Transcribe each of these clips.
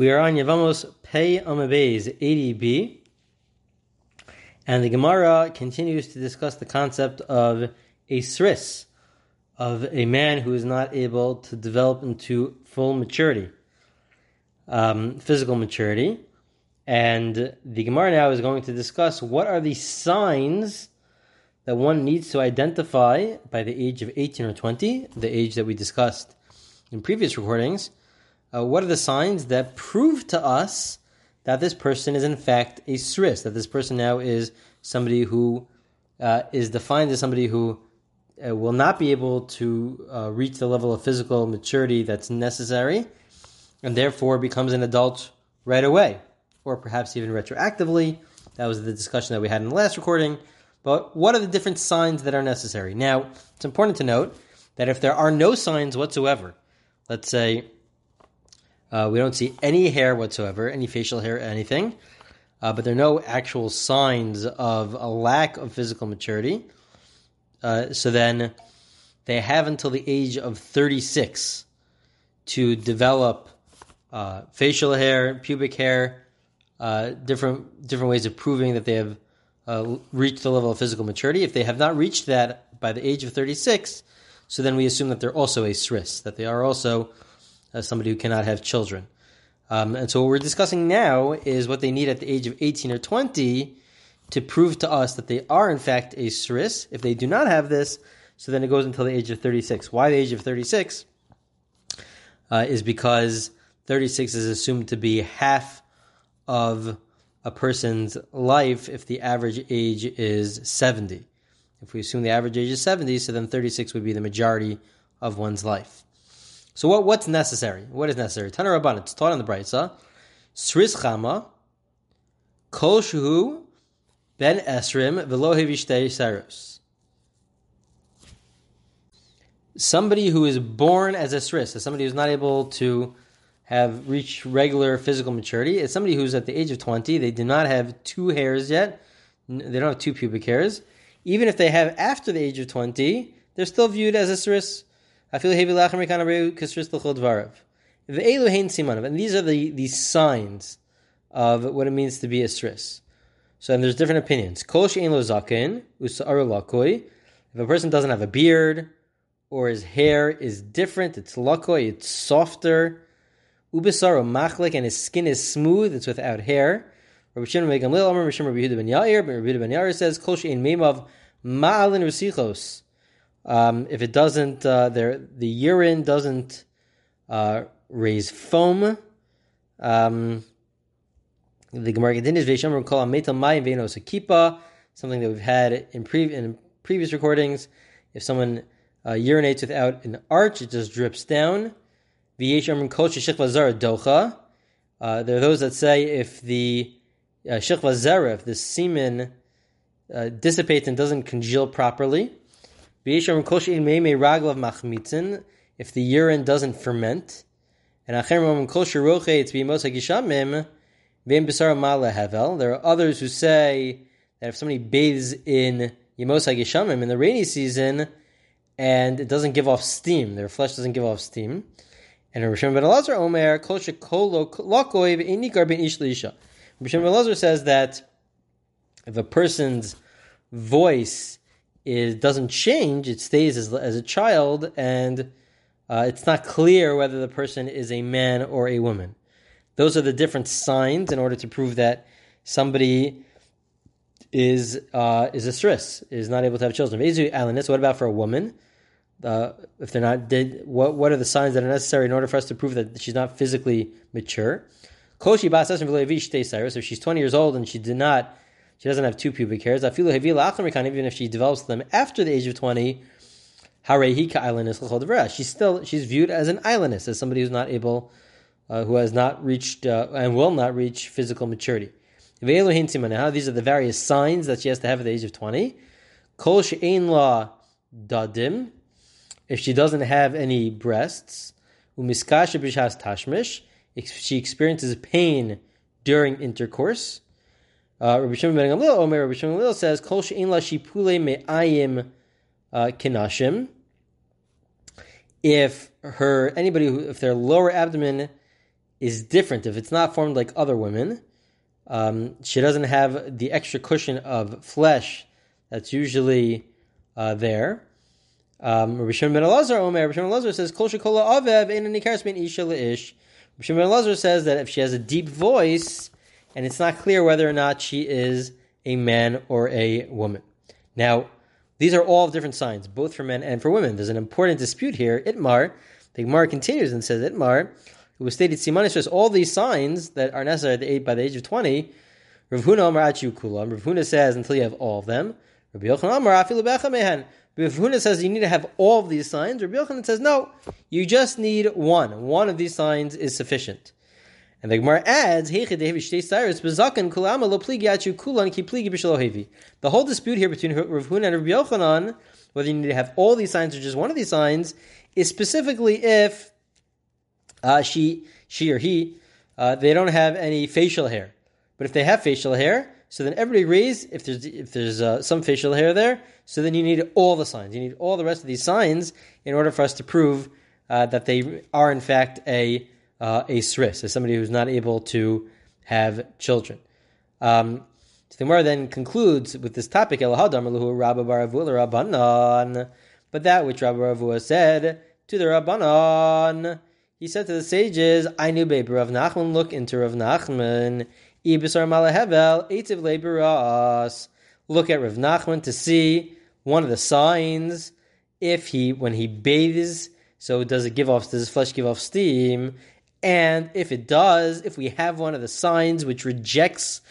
We are on Yavamos Pei Amabez 80b, and the Gemara continues to discuss the concept of a sris, of a man who is not able to develop into full maturity, um, physical maturity. And the Gemara now is going to discuss what are the signs that one needs to identify by the age of 18 or 20, the age that we discussed in previous recordings. Uh, what are the signs that prove to us that this person is in fact a sris, that this person now is somebody who uh, is defined as somebody who uh, will not be able to uh, reach the level of physical maturity that's necessary, and therefore becomes an adult right away, or perhaps even retroactively. That was the discussion that we had in the last recording. But what are the different signs that are necessary? Now, it's important to note that if there are no signs whatsoever, let's say uh, we don't see any hair whatsoever, any facial hair, anything, uh, but there are no actual signs of a lack of physical maturity, uh, so then they have until the age of 36 to develop uh, facial hair, pubic hair, uh, different different ways of proving that they have uh, reached the level of physical maturity. If they have not reached that by the age of 36, so then we assume that they're also a sris, that they are also uh, somebody who cannot have children. Um, and so what we're discussing now is what they need at the age of 18 or 20 to prove to us that they are in fact a sris. If they do not have this, so then it goes until the age of 36. Why the age of 36? Uh, is because 36 is assumed to be half of a person's life if the average age is 70. If we assume the average age is 70, so then 36 would be the majority of one's life. So what, what's necessary? What is necessary? Tana Rabban, it's taught on the Braisa. Sris Chama, Kol Shuhu, Ben Esrim, Velo Hevishtei Saros. Somebody who is born as a Sris, as somebody who's not able to have reached regular physical maturity. It's somebody who's at the age of 20. They do not have two hairs yet. They don't have two pubic hairs. Even if they have after the age of 20, they're still viewed as a sris. And these are the, the signs of what it means to be a sris. So and there's different opinions. If a person doesn't have a beard, or his hair is different, it's lakoi, it's softer, Ubisaro machlik, and his skin is smooth, it's without hair. Rabbi Shimon ben Gamliel, Amar Rabbi Yehuda ben Yair, ben Yair says, Kol she'in meimav ma'alin rusichos. Um, if it doesn't, uh, there, the urine doesn't uh, raise foam. Um, the Gemara continues, Veishamar call metal mayim venos akipa, something that we've had in, pre- in previous recordings. If someone uh, urinates without an arch, it just drips down. Docha. Uh, there are those that say if the uh, zera, if the semen uh, dissipates and doesn't congeal properly, if the urine doesn't ferment, and there are others who say that if somebody bathes in Yemos HaGishamim in the rainy season and it doesn't give off steam, their flesh doesn't give off steam, and Rav Shimon ben Elazar Omer Shimon ben Elazar says that if a person's voice is doesn't change, it stays as, as a child, and uh, it's not clear whether the person is a man or a woman. Those are the different signs in order to prove that somebody is uh, is a sris, is not able to have children. What about for a woman? uh, if they're not did what what are the signs that are necessary in order for us to prove that she's not physically mature? If she's 20 years old and she did not, she doesn't have two pubic hairs. Even if she develops them after the age of 20, she's still she's viewed as an aylonis, as somebody who's not able, uh, who has not reached uh, and will not reach physical maturity. These are the various signs that she has to have at the age of 20. Kol she'ein la dadim, if she doesn't have any breasts, umiskasha tashmish, if she experiences pain during intercourse. Uh, Rabbi Shimon ben Gamliel, Omer Rabbi Shimon Gamliel says, "Kol she'in la shipule me'ayim uh, kinashim." If her anybody who if their lower abdomen is different, if it's not formed like other women, um, she doesn't have the extra cushion of flesh that's usually uh, there. Um, Rabbi Shimon ben Elazar, Omer, Rabbi Shimon ben Elazar says, Kol shekola avev ein nikaris ben isha leish. Rabbi Shimon ben Elazar says that if she has a deep voice, and it's not clear whether or not she is a man or a woman. Now, these are all different signs, both for men and for women. There's an important dispute here. Itmar, the Gemara continues and says, Itmar, who was stated Simanis says all these signs that are necessary by the age of 20, Rav Huna Amar Kulam. Rav Huna says until you have all of them. Rabbi Yochanan Amar Afilu Mehen. Rav Huna says you need to have all of these signs. Rabbi Yochanan says no, you just need one. One of these signs is sufficient. And the Gemara adds, The whole dispute here between Rav Huna and Rabbi Yochanan, whether you need to have all these signs or just one of these signs, is specifically if uh, she, she or he, uh, they don't have any facial hair. But if they have facial hair, so then everybody agrees if there's if there's uh, some facial hair there, so then you need all the signs. You need all the rest of these signs in order for us to prove uh, that they are in fact a uh, a sris, as somebody who's not able to have children. Um, so the Gemara then concludes with this topic, But that which Rabbi Ravua said to the Rabbanon, he said to the sages, I knew Baby Rav Nachman, look into Rav Nachman, Ibisar Malahevel, Eitiv Leberas. Look at Rav Nachman to see one of the signs if he, when he bathes, so does it give off, does his flesh give off steam? And if it does, if we have one of the signs which rejects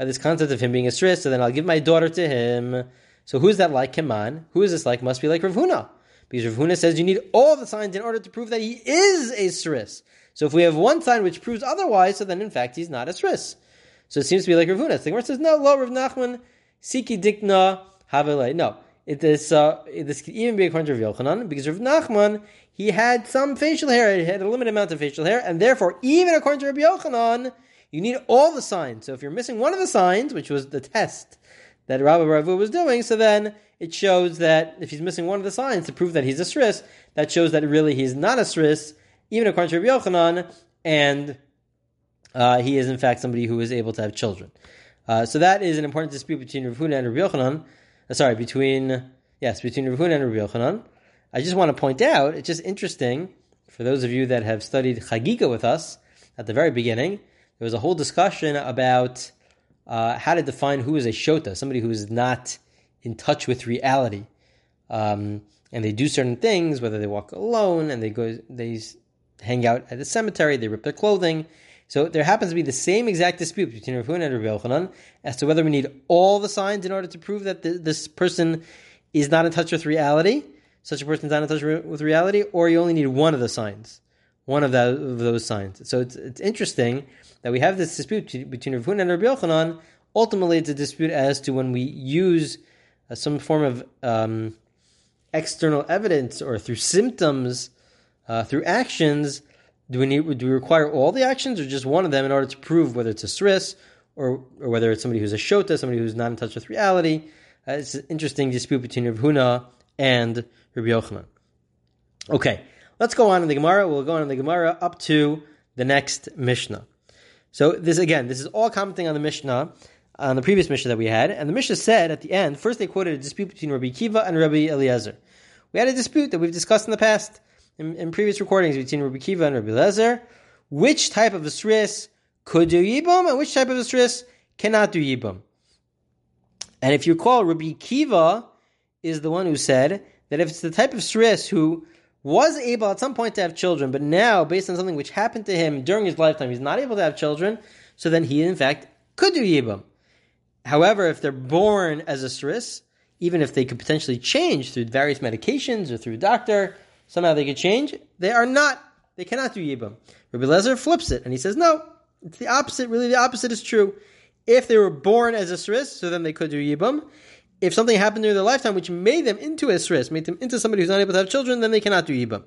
uh, this concept of him being a stris, so then I'll give my daughter to him. So who's that like Keman? Who is this like? Must be like Rav Huna. Because Rav Huna says you need all the signs in order to prove that he is a sris. So if we have one sign which proves otherwise, so then in fact he's not a sris. So it seems to be like Rav Huna. The Gemara says, no, lo Rav Nachman, siki dikna havelei. No, it is, uh, this could even be according to Rav Yochanan, because Rav Nachman, he had some facial hair, he had a limited amount of facial hair, and therefore, even according to Rabbi Yochanan, you need all the signs. So if you're missing one of the signs, which was the test that Rabbi Ravu was doing, so then it shows that if he's missing one of the signs to prove that he's a sris, that shows that really he's not a sris, even according to Rabbi Yochanan, and uh, he is in fact somebody who is able to have children. Uh, so that is an important dispute between Rav Huna and Rabbi Yochanan. Uh, sorry, between yes, between Rav Huna and Rabbi Yochanan. I just want to point out, it's just interesting for those of you that have studied Chagiga with us at the very beginning. There was a whole discussion about uh, how to define who is a shota, somebody who is not in touch with reality, um, and they do certain things, whether they walk alone and they go, they hang out at the cemetery, they rip their clothing. So there happens to be the same exact dispute between Rav and Rav Yochanan as to whether we need all the signs in order to prove that the, this person is not in touch with reality, such a person is not in touch with reality, or you only need one of the signs, one of, that, of those signs. So it's, it's interesting that we have this dispute between Rav Huna and Rav Yochanan. Ultimately, it's a dispute as to when we use uh, some form of um, external evidence or through symptoms, uh, through actions. Do we need? Do we require all the actions or just one of them in order to prove whether it's a sris or or whether it's somebody who's a shota, somebody who's not in touch with reality? Uh, it's an interesting dispute between Rav Huna and Rabbi Yochanan. Okay, let's go on in the Gemara. We'll go on in the Gemara up to the next Mishnah. So this again, this is all commenting on the Mishnah, on the previous Mishnah that we had, and the Mishnah said at the end. First, they quoted a dispute between Rabbi Kiva and Rabbi Eliezer. We had a dispute that we've discussed in the past in, in previous recordings between Rabbi Kiva and Rabbi Eliezer. Which type of a sris could do yibum, and which type of a sris cannot do yibum? And if you recall, Rabbi Kiva is the one who said that if it's the type of sris who was able at some point to have children, but now, based on something which happened to him during his lifetime, he's not able to have children, so then he, in fact, could do Yibam. However, if they're born as a Sris, even if they could potentially change through various medications or through doctor, somehow they could change, they are not, they cannot do Yibam. Rabbi Lezer flips it, and he says, no, it's the opposite, really the opposite is true. If they were born as a Sris, so then they could do Yibam if something happened during their lifetime which made them into a sris, made them into somebody who's not able to have children, then they cannot do ibam.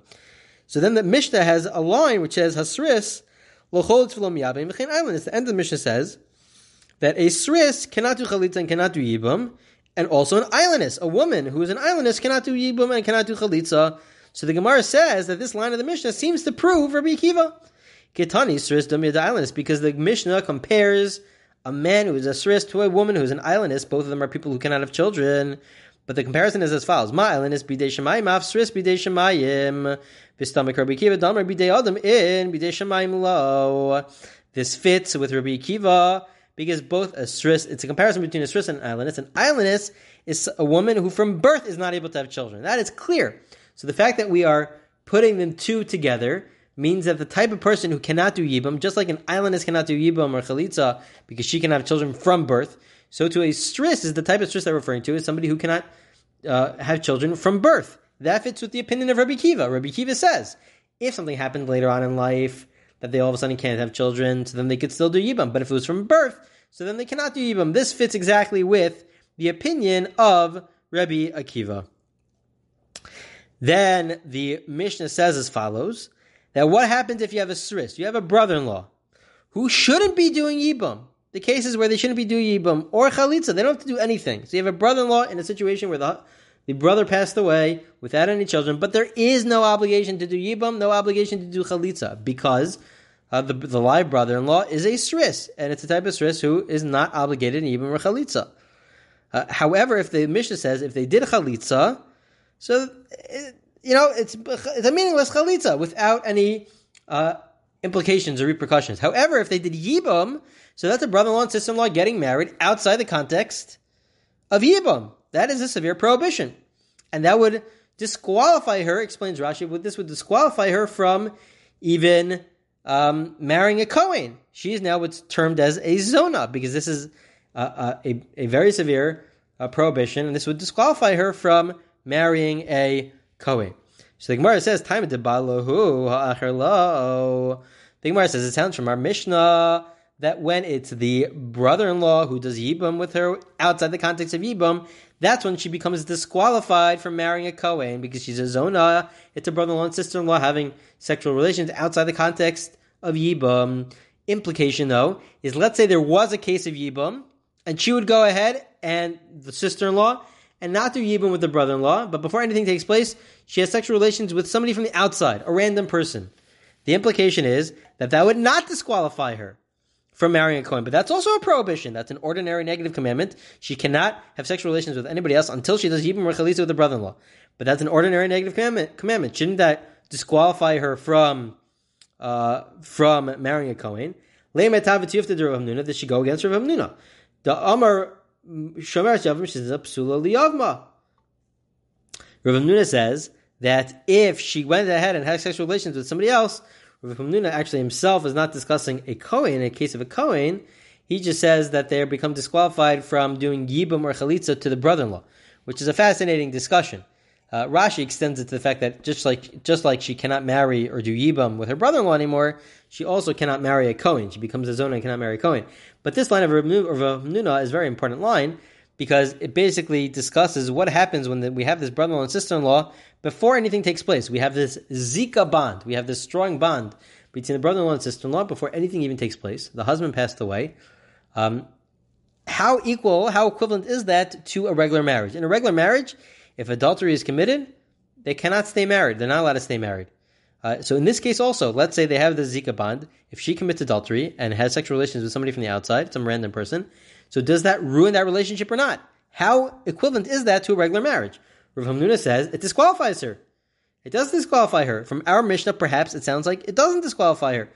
So then the Mishnah has a line which says hasris lochol tefilom yabim v'chein island. It's the end of the Mishnah says that a sris cannot do chalitza and cannot do yibam, and also an aylonis, a woman who is an aylonis cannot do yibam and cannot do chalitza. So the Gemara says that this line of the Mishnah seems to prove Rabbi Akiva. Kitani Sris Dumya aylonis because the Mishnah compares a man who is a Sris to a woman who is an aylonis. Both of them are people who cannot have children. But the comparison is as follows: Ma aylonis bidei shemayim af Sris bidei shemayim v'stomach Rabbi Kiva Rabbi Adam in bidei shemayim lo. This fits with Rabbi Kiva because both a Sris. It's a comparison between a Sris and an aylonis. An islandist is a woman who from birth is not able to have children. That is clear. So the fact that we are putting them two together means that the type of person who cannot do yibam, just like an aylonis cannot do yibam or chalitza because she can have children from birth, so to a stris is the type of stris that we're referring to is somebody who cannot uh, have children from birth. That fits with the opinion of Rabbi Kiva. Rabbi Kiva says if something happened later on in life that they all of a sudden can't have children, so then they could still do yibam. But if it was from birth, so then they cannot do yibam. This fits exactly with the opinion of Rabbi Akiva. Then the Mishnah says as follows that what happens if you have a sris? You have a brother-in-law who shouldn't be doing yibam. The cases where they shouldn't be doing yibam or chalitza, they don't have to do anything. So you have a brother-in-law in a situation where the the brother passed away without any children, but there is no obligation to do yibam, no obligation to do chalitza because uh, the the live brother-in-law is a sris, and it's a type of sris who is not obligated in yibam or chalitza. Uh, however, if the Mishnah says if they did chalitza, so you know, it's it's a meaningless chalitza without any uh, implications or repercussions. However, if they did yibam, so that's a brother-in-law and sister-in-law getting married outside the context of yibam. That is a severe prohibition, and that would disqualify her. Explains Rashi. Would this would disqualify her from even um, marrying a Kohen? She is now what's termed as a zona because this is uh, a, a very severe uh, prohibition, and this would disqualify her from marrying a Kohen. So the Gemara says, "Time to balahu ha'acherlo." The Gemara says it sounds from our Mishnah that when it's the brother-in-law who does yibam with her outside the context of yibam, that's when she becomes disqualified from marrying a Kohen because she's a zona. It's a brother-in-law and sister-in-law having sexual relations outside the context of yibam. Implication, though, is let's say there was a case of yibam, and she would go ahead and the sister-in-law and not do yibum with the brother-in-law, but before anything takes place, she has sexual relations with somebody from the outside, a random person. The implication is that that would not disqualify her from marrying a Kohen, but that's also a prohibition. That's an ordinary negative commandment. She cannot have sexual relations with anybody else until she does yibum or chalitza with the brother-in-law. But that's an ordinary negative commandment. commandment. Shouldn't that disqualify her from uh, from marrying a Kohen? Did she go against Rav? The Amar Shomer Shavim a psula liyavma. Rav Nuna says that if she went ahead and had sexual relations with somebody else, Rav Nuna actually himself is not discussing a Kohen. In a case of a Kohen, he just says that they become disqualified from doing yibum or chalitza to the brother-in-law, which is a fascinating discussion. Uh, Rashi extends it to the fact that just like just like she cannot marry or do yibam with her brother-in-law anymore, she also cannot marry a Kohen. She becomes a zona and cannot marry a Kohen. But this line of Rav is a very important line because it basically discusses what happens when the, we have this brother-in-law and sister-in-law before anything takes place. We have this zika bond. We have this strong bond between the brother-in-law and sister-in-law before anything even takes place. The husband passed away. Um, how equal, how equivalent is that to a regular marriage? In a regular marriage, if adultery is committed, they cannot stay married. They're not allowed to stay married. Uh, so in this case also, let's say they have the Zika bond. If she commits adultery and has sexual relations with somebody from the outside, some random person, so does that ruin that relationship or not? How equivalent is that to a regular marriage? Rav Hamnuna says it disqualifies her. It does disqualify her. From our Mishnah, perhaps it sounds like it doesn't disqualify her.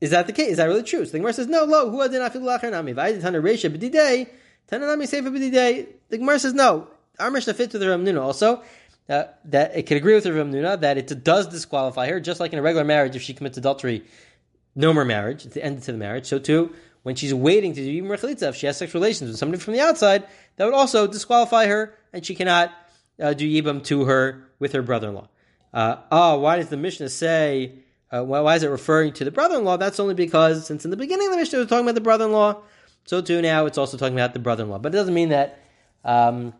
Is that the case? Is that really true? So the Gemara says, no, lo, who adin afilu lacher nami. V'ayid tana reisha b'didei, tana nami seifa b'didei. The Gemara says, no, our Mishnah fits with the Ramnuna also. Uh, that it could agree with the Ramnuna that it does disqualify her, just like in a regular marriage, if she commits adultery, no more marriage, it's the end to the marriage. So too, when she's waiting to do Yom if she has sexual relations with somebody from the outside, that would also disqualify her, and she cannot uh, do Yibam to her with her brother-in-law. Uh, oh, why does the Mishnah say, uh, why is it referring to the brother-in-law? That's only because, since in the beginning the Mishnah was talking about the brother-in-law, so too now it's also talking about the brother-in-law. But it doesn't mean that um,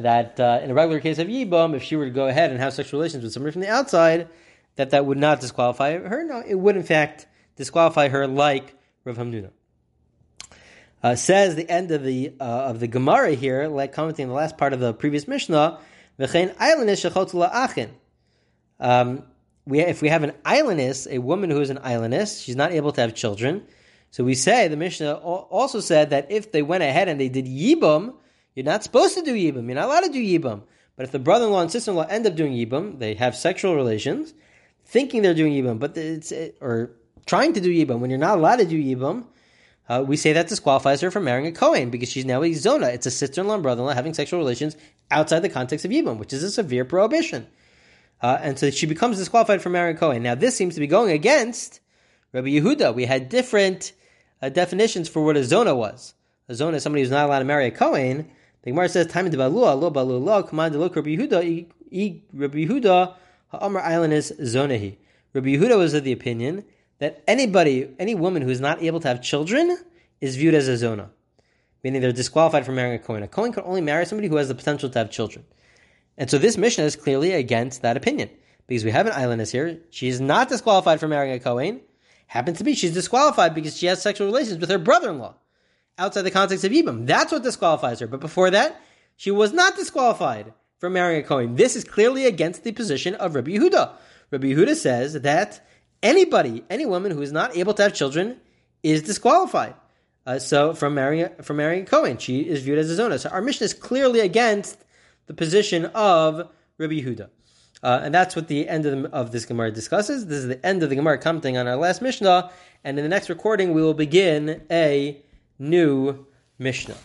that uh, in a regular case of Yibam, if she were to go ahead and have sexual relations with somebody from the outside, that that would not disqualify her. No, it would in fact disqualify her like Rav Hamnuna. Uh, says the end of the uh, of the Gemara here, like commenting the last part of the previous Mishnah, um, we if we have an aylonis, a woman who is an aylonis, she's not able to have children. So we say the Mishnah also said that if they went ahead and they did yibum, you're not supposed to do yibum. You're not allowed to do yibum. But if the brother-in-law and sister-in-law end up doing yibum, they have sexual relations, thinking they're doing yibum, but it's or trying to do yibum when you're not allowed to do yibum. Uh, we say that disqualifies her from marrying a Kohen because she's now a zona. It's a sister-in-law and brother-in-law having sexual relations outside the context of yibum, which is a severe prohibition. Uh, and so she becomes disqualified from marrying a Kohen. Now, this seems to be going against Rabbi Yehuda. We had different uh, definitions for what a zona was. A zona is somebody who's not allowed to marry a Kohen. The Gemara says, "Time to balua, lo balua, command look Rabbi Yehuda, Rabbi Yehuda, ha'amar island is zonahi." Rabbi Yehuda was of the opinion that anybody, any woman who is not able to have children, is viewed as a zona, meaning they're disqualified from marrying a Kohen. A Kohen can only marry somebody who has the potential to have children. And so this Mishnah is clearly against that opinion. Because we have an aylonis here. She is not disqualified from marrying a Kohen. Happens to be she's disqualified because she has sexual relations with her brother-in-law outside the context of Yibam. That's what disqualifies her. But before that, she was not disqualified from marrying a Kohen. This is clearly against the position of Rabbi Yehuda. Rabbi Yehuda says that anybody, any woman who is not able to have children is disqualified. Uh, so from marrying from marrying a Kohen, she is viewed as a zona. So our Mishnah is clearly against the position of Rabbi Yehuda. Uh, and that's what the end of, the, of this Gemara discusses. This is the end of the Gemara commenting on our last Mishnah. And in the next recording, we will begin a new Mishnah.